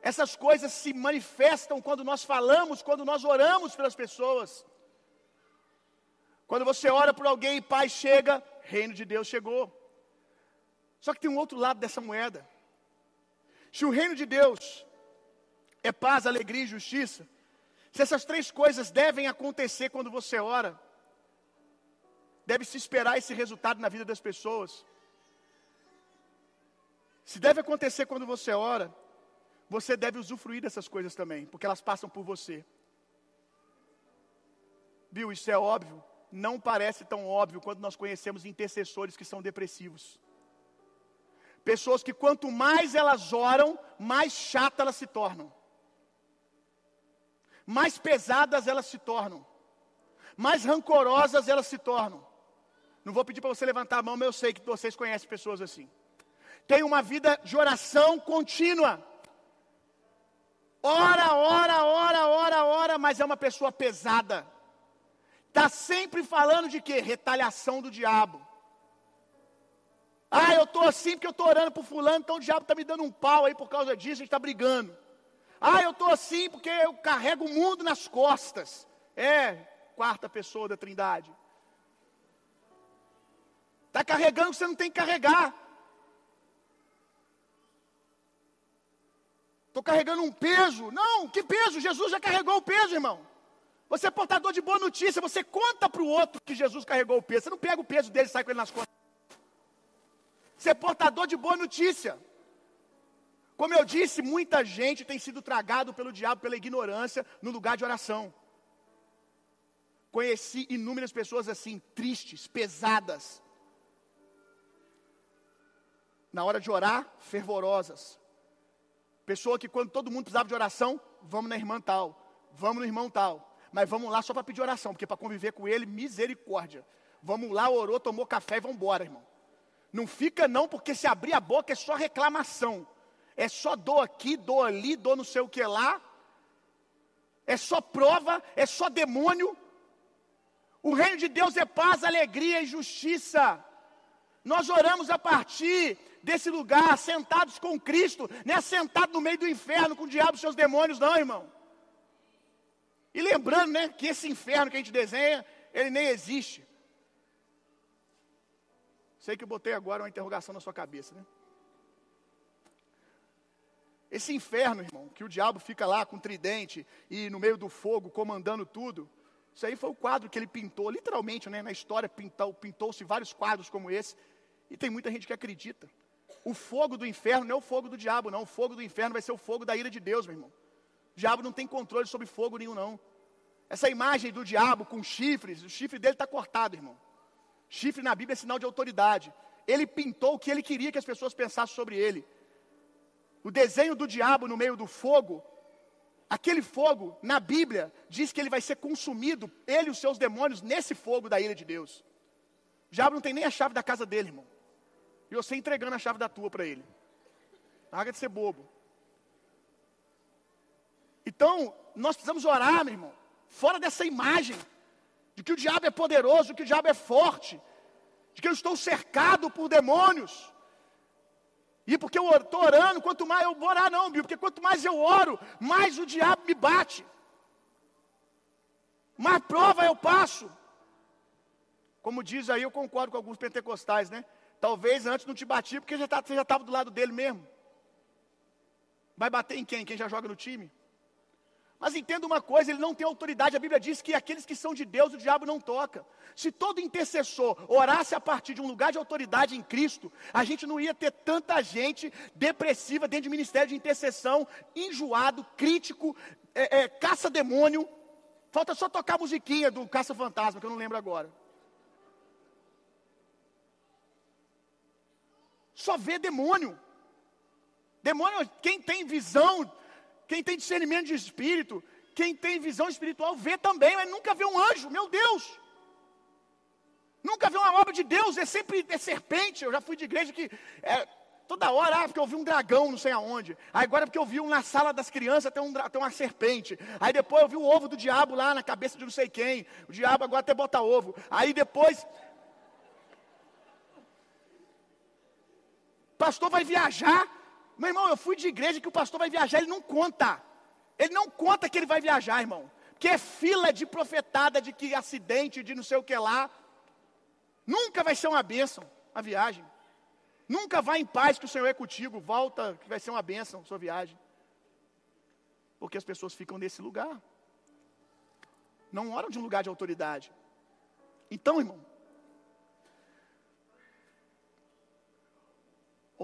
Essas coisas se manifestam quando nós falamos, quando nós oramos pelas pessoas. Quando você ora por alguém e paz chega, reino de Deus chegou. Só que tem um outro lado dessa moeda. Se o reino de Deus é paz, alegria e justiça, se essas três coisas devem acontecer quando você ora, deve se esperar esse resultado na vida das pessoas. Se deve acontecer quando você ora, você deve usufruir dessas coisas também, porque elas passam por você. Viu? Isso é óbvio. Não parece tão óbvio quando nós conhecemos intercessores que são depressivos. Pessoas que quanto mais elas oram, mais chatas elas se tornam mais pesadas elas se tornam, mais rancorosas elas se tornam. Não vou pedir para você levantar a mão, mas eu sei que vocês conhecem pessoas assim. Tem uma vida de oração contínua. Ora, ora, ora, ora, ora, mas é uma pessoa pesada. Está sempre falando de quê? Retaliação do diabo. Ah, eu estou assim porque eu estou orando por fulano, então o diabo está me dando um pau aí por causa disso, a gente está brigando. Ah, eu estou assim porque eu carrego o mundo nas costas. É, quarta pessoa da trindade. Está carregando o que você não tem que carregar. Estou carregando um peso. Não, que peso? Jesus já carregou o peso, irmão. Você é portador de boa notícia, você conta para o outro que Jesus carregou o peso. Você não pega o peso dele e sai com ele nas costas. Você é portador de boa notícia. Como eu disse, muita gente tem sido tragado pelo diabo pela ignorância no lugar de oração. Conheci inúmeras pessoas assim, tristes, pesadas. Na hora de orar, fervorosas. Pessoa que quando todo mundo precisava de oração, vamos na irmã tal, vamos no irmão tal. Mas vamos lá só para pedir oração, porque para conviver com ele, misericórdia. Vamos lá, orou, tomou café e vamos embora, irmão. Não fica não, porque se abrir a boca é só reclamação. É só dor aqui, dor ali, dor não sei o que lá. É só prova, é só demônio. O reino de Deus é paz, alegria e justiça. Nós oramos a partir desse lugar, sentados com Cristo, não é sentado no meio do inferno com o diabo e seus demônios, não, irmão. E lembrando, né, que esse inferno que a gente desenha, ele nem existe. Sei que eu botei agora uma interrogação na sua cabeça, né? Esse inferno, irmão, que o diabo fica lá com tridente e no meio do fogo comandando tudo, isso aí foi o quadro que ele pintou, literalmente, né, na história pintou-se vários quadros como esse, e tem muita gente que acredita. O fogo do inferno não é o fogo do diabo, não. O fogo do inferno vai ser o fogo da ira de Deus, meu irmão. O diabo não tem controle sobre fogo nenhum, não. Essa imagem do diabo com chifres, o chifre dele está cortado, irmão. Chifre na Bíblia é sinal de autoridade. Ele pintou o que ele queria que as pessoas pensassem sobre ele o desenho do diabo no meio do fogo, aquele fogo, na Bíblia, diz que ele vai ser consumido, ele e os seus demônios, nesse fogo da ira de Deus. O diabo não tem nem a chave da casa dele, irmão. E você entregando a chave da tua para ele. Larga de ser bobo. Então, nós precisamos orar, meu irmão, fora dessa imagem de que o diabo é poderoso, de que o diabo é forte, de que eu estou cercado por demônios. E porque eu estou orando, quanto mais eu vou orar, não, porque quanto mais eu oro, mais o diabo me bate. Mais prova eu passo. Como diz aí, eu concordo com alguns pentecostais, né? Talvez antes não te batia, porque tá, você já estava do lado dele mesmo. Vai bater em quem? Quem já joga no time? Mas entenda uma coisa, ele não tem autoridade. A Bíblia diz que aqueles que são de Deus, o diabo não toca. Se todo intercessor orasse a partir de um lugar de autoridade em Cristo, a gente não ia ter tanta gente depressiva dentro de ministério de intercessão, enjoado, crítico, é, é, caça-demônio. Falta só tocar a musiquinha do Caça-Fantasma, que eu não lembro agora. Só vê demônio. Demônio, quem tem visão quem tem discernimento de espírito, quem tem visão espiritual, vê também, mas nunca vê um anjo, meu Deus. Nunca vi uma obra de Deus, é sempre é serpente. Eu já fui de igreja que é, toda hora, ah, porque eu vi um dragão, não sei aonde. Aí agora porque eu vi um, na sala das crianças tem, um, tem uma serpente. Aí depois eu vi o ovo do diabo lá na cabeça de não sei quem. O diabo agora até bota ovo. Aí depois. Pastor vai viajar. Meu irmão, eu fui de igreja que o pastor vai viajar, ele não conta. Ele não conta que ele vai viajar, irmão. Que é fila de profetada de que acidente, de não sei o que lá. Nunca vai ser uma bênção a viagem. Nunca vá em paz que o Senhor é contigo. Volta que vai ser uma bênção a sua viagem. Porque as pessoas ficam nesse lugar. Não oram de um lugar de autoridade. Então, irmão,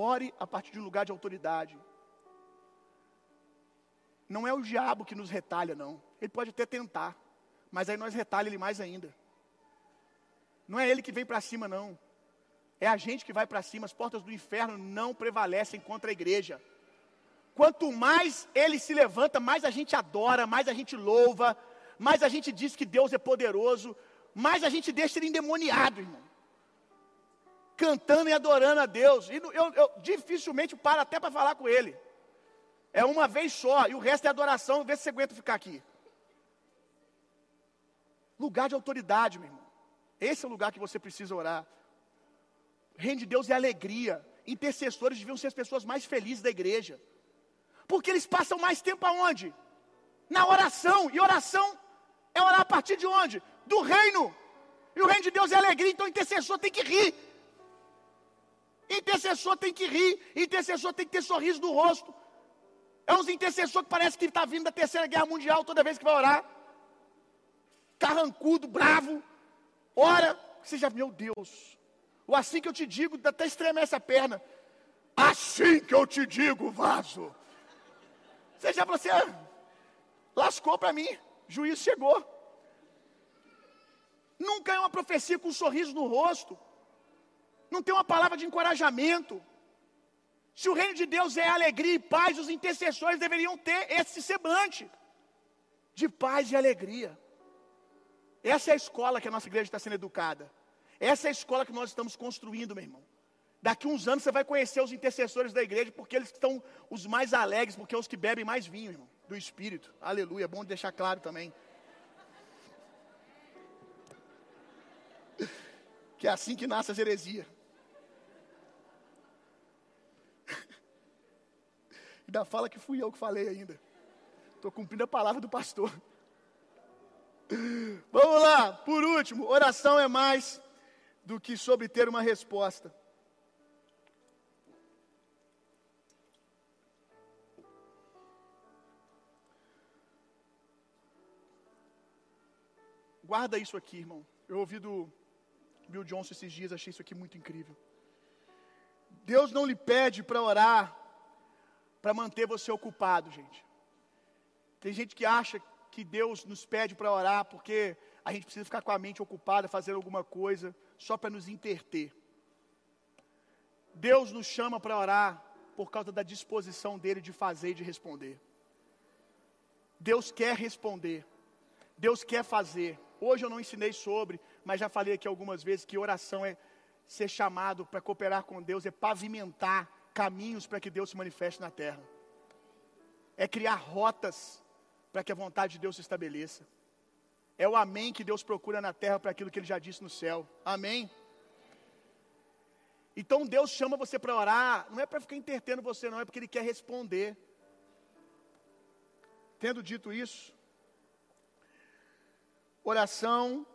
ore a partir de um lugar de autoridade. Não é o diabo que nos retalha, não. Ele pode até tentar, mas aí nós retalha ele mais ainda. Não é ele que vem para cima, não. É a gente que vai para cima. As portas do inferno não prevalecem contra a igreja. Quanto mais ele se levanta, mais a gente adora, mais a gente louva, mais a gente diz que Deus é poderoso, mais a gente deixa ele endemoniado, irmão. Cantando e adorando a Deus. E eu, eu dificilmente paro até para falar com ele. É uma vez só, e o resto é adoração, vê se você aguenta ficar aqui. Lugar de autoridade, meu irmão. Esse é o lugar que você precisa orar. Reino de Deus é alegria. Intercessores deviam ser as pessoas mais felizes da igreja. Porque eles passam mais tempo aonde? Na oração. E oração é orar a partir de onde? Do reino. E o reino de Deus é alegria, então o intercessor tem que rir. Intercessor tem que rir, intercessor tem que ter sorriso no rosto. É uns intercessor que parece que está vindo da terceira guerra mundial toda vez que vai orar. Carrancudo, bravo. Ora, você já, meu Deus. O assim que eu te digo, até estremece a perna. Assim que eu te digo, vaso. Você já falou assim, ah, lascou para mim, juízo chegou. Nunca é uma profecia com um sorriso no rosto. Não tem uma palavra de encorajamento. Se o reino de Deus é alegria e paz, os intercessores deveriam ter esse semblante de paz e alegria. Essa é a escola que a nossa igreja está sendo educada. Essa é a escola que nós estamos construindo, meu irmão. Daqui uns anos você vai conhecer os intercessores da igreja, porque eles estão os mais alegres, porque é os que bebem mais vinho, irmão, do Espírito. Aleluia, é bom deixar claro também. Que é assim que nasce a heresia. Ainda fala que fui eu que falei ainda. Estou cumprindo a palavra do pastor. Vamos lá, por último, oração é mais do que sobre ter uma resposta. Guarda isso aqui, irmão. Eu ouvi do Bill Johnson esses dias, achei isso aqui muito incrível. Deus não lhe pede para orar para manter você ocupado, gente. Tem gente que acha que Deus nos pede para orar porque a gente precisa ficar com a mente ocupada, fazendo alguma coisa, só para nos interter. Deus nos chama para orar por causa da disposição dele de fazer e de responder. Deus quer responder. Deus quer fazer. Hoje eu não ensinei sobre, mas já falei aqui algumas vezes que oração é ser chamado para cooperar com Deus, é pavimentar caminhos para que Deus se manifeste na terra. É criar rotas para que a vontade de Deus se estabeleça. É o amém que Deus procura na terra para aquilo que Ele já disse no céu. Amém? Então Deus chama você para orar, não é para ficar entretendo você, não, é porque Ele quer responder. Tendo dito isso, oração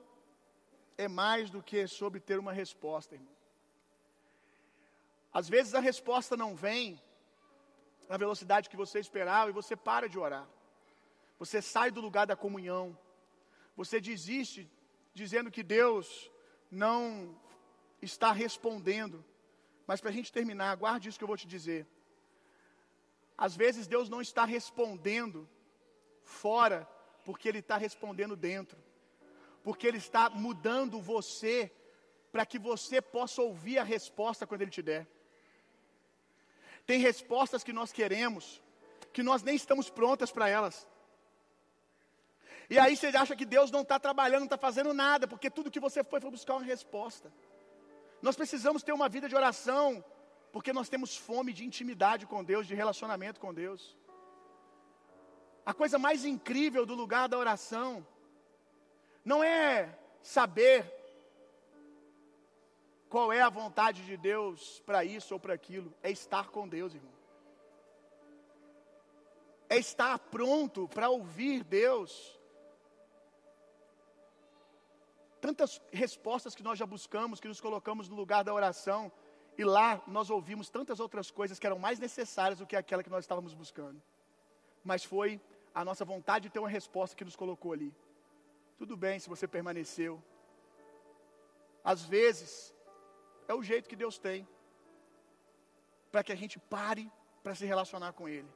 é mais do que sobre ter uma resposta, irmão. Às vezes a resposta não vem na velocidade que você esperava e você para de orar. Você sai do lugar da comunhão. Você desiste dizendo que Deus não está respondendo. Mas para a gente terminar, guarde isso que eu vou te dizer. Às vezes Deus não está respondendo fora, porque Ele está respondendo dentro. Porque Ele está mudando você, para que você possa ouvir a resposta quando Ele te der. Tem respostas que nós queremos, que nós nem estamos prontas para elas. E aí você acha que Deus não está trabalhando, não está fazendo nada, porque tudo que você foi foi buscar uma resposta. Nós precisamos ter uma vida de oração, porque nós temos fome de intimidade com Deus, de relacionamento com Deus. A coisa mais incrível do lugar da oração não é saber qual é a vontade de Deus para isso ou para aquilo, é estar com Deus, irmão. É estar pronto para ouvir Deus. Tantas respostas que nós já buscamos, que nos colocamos no lugar da oração, e lá nós ouvimos tantas outras coisas que eram mais necessárias do que aquela que nós estávamos buscando. Mas foi a nossa vontade de ter uma resposta que nos colocou ali. Tudo bem se você permaneceu. Às vezes, é o jeito que Deus tem para que a gente pare para se relacionar com Ele.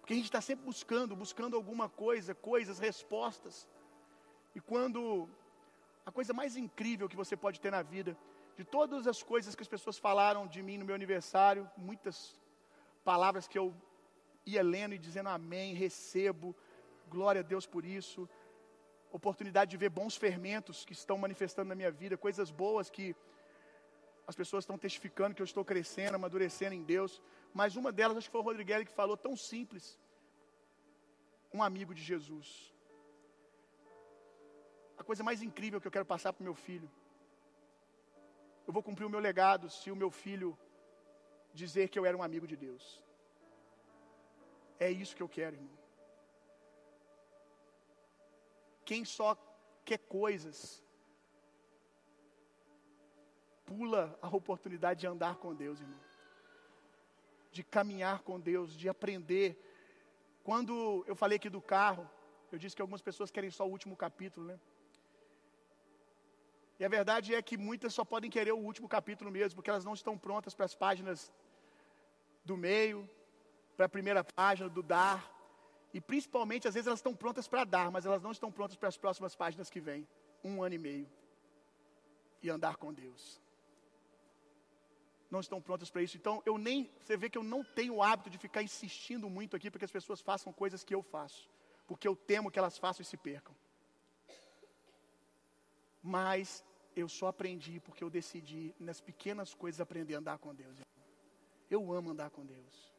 Porque a gente está sempre buscando, buscando alguma coisa, coisas, respostas. E quando a coisa mais incrível que você pode ter na vida, de todas as coisas que as pessoas falaram de mim no meu aniversário, muitas palavras que eu ia lendo e dizendo amém, recebo, glória a Deus por isso. Oportunidade de ver bons fermentos que estão manifestando na minha vida, coisas boas que as pessoas estão testificando que eu estou crescendo, amadurecendo em Deus. Mas uma delas, acho que foi o Rodrigues que falou, tão simples. Um amigo de Jesus. A coisa mais incrível que eu quero passar para o meu filho. Eu vou cumprir o meu legado se o meu filho dizer que eu era um amigo de Deus. É isso que eu quero, irmão. Quem só quer coisas pula a oportunidade de andar com Deus, irmão. De caminhar com Deus, de aprender. Quando eu falei aqui do carro, eu disse que algumas pessoas querem só o último capítulo, né? E a verdade é que muitas só podem querer o último capítulo mesmo, porque elas não estão prontas para as páginas do meio, para a primeira página, do dar. E principalmente, às vezes, elas estão prontas para dar, mas elas não estão prontas para as próximas páginas que vêm. Um ano e meio. E andar com Deus não estão prontas para isso. Então, eu nem, você vê que eu não tenho o hábito de ficar insistindo muito aqui para que as pessoas façam coisas que eu faço, porque eu temo que elas façam e se percam. Mas eu só aprendi porque eu decidi nas pequenas coisas aprender a andar com Deus. Eu amo andar com Deus.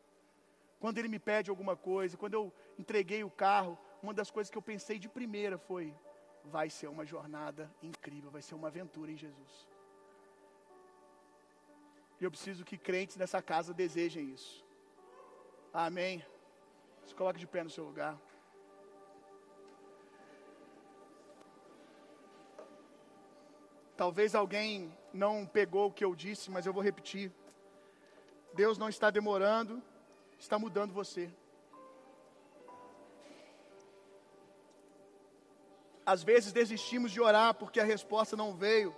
Quando Ele me pede alguma coisa, quando eu entreguei o carro, uma das coisas que eu pensei de primeira foi: vai ser uma jornada incrível, vai ser uma aventura em Jesus. E eu preciso que crentes nessa casa desejem isso. Amém. Se coloque de pé no seu lugar. Talvez alguém não pegou o que eu disse, mas eu vou repetir. Deus não está demorando, está mudando você. Às vezes desistimos de orar porque a resposta não veio,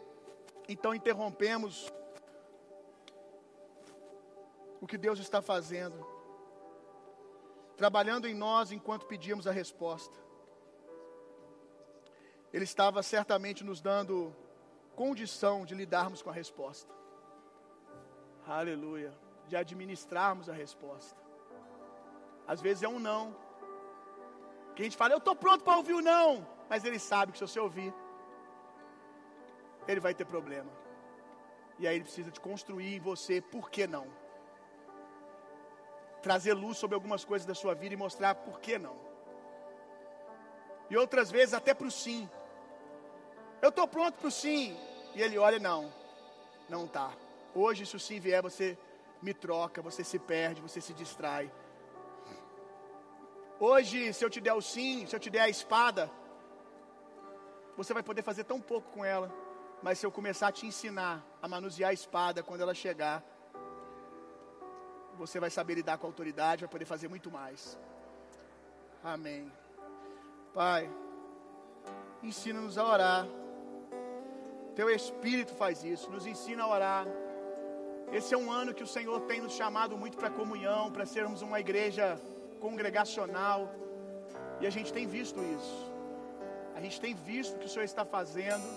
então interrompemos o que Deus está fazendo, trabalhando em nós enquanto pedíamos a resposta. Ele estava certamente nos dando condição de lidarmos com a resposta. Aleluia. De administrarmos a resposta. Às vezes é um não. Que a gente fala, eu estou pronto para ouvir o não. Mas ele sabe que se você ouvir, ele vai ter problema. E aí ele precisa de construir em você, por que não? Trazer luz sobre algumas coisas da sua vida e mostrar por que não. E outras vezes até para o sim. Eu estou pronto para o sim. E ele olha, não, não está. Hoje, se o sim vier, você me troca, você se perde, você se distrai. Hoje, se eu te der o sim, se eu te der a espada, você vai poder fazer tão pouco com ela. Mas se eu começar a te ensinar a manusear a espada quando ela chegar, você vai saber lidar com a autoridade, vai poder fazer muito mais. Amém. Pai, ensina-nos a orar. Teu Espírito faz isso, nos ensina a orar. Esse é um ano que o Senhor tem nos chamado muito para comunhão, para sermos uma igreja congregacional. E a gente tem visto isso. A gente tem visto o que o Senhor está fazendo.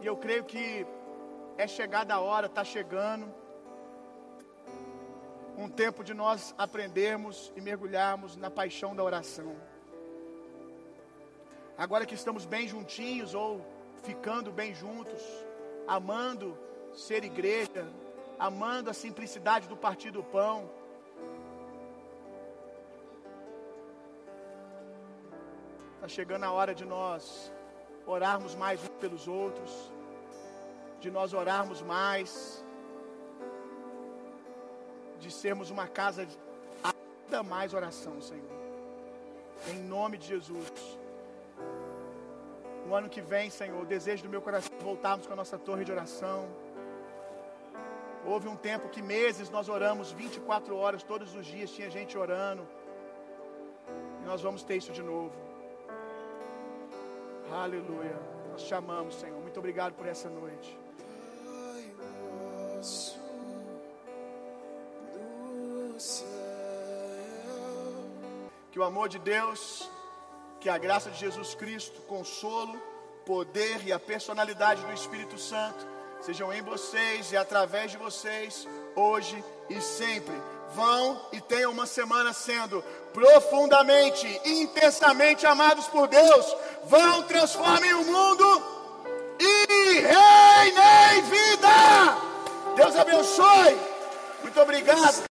E eu creio que é chegada a hora, está chegando. um tempo de nós aprendermos e mergulharmos na paixão da oração. Agora que estamos bem juntinhos ou ficando bem juntos, amando ser igreja, amando a simplicidade do partir do pão. Está chegando a hora de nós orarmos mais uns pelos outros, de nós orarmos mais, de sermos uma casa de ainda mais oração, Senhor. Em nome de Jesus. No ano que vem, Senhor, o desejo do meu coração é voltarmos com a nossa torre de oração. Houve um tempo que meses nós oramos 24 horas todos os dias, tinha gente orando. E nós vamos ter isso de novo. Aleluia. Nós te amamos, Senhor. Muito obrigado por essa noite. Que o amor de Deus, que a graça de Jesus Cristo, consolo, poder e a personalidade do Espírito Santo sejam em vocês e através de vocês, hoje e sempre. Vão e tenham uma semana sendo profundamente, intensamente amados por Deus. Vão, transformem o mundo e reinem vida. Deus abençoe. Muito obrigado.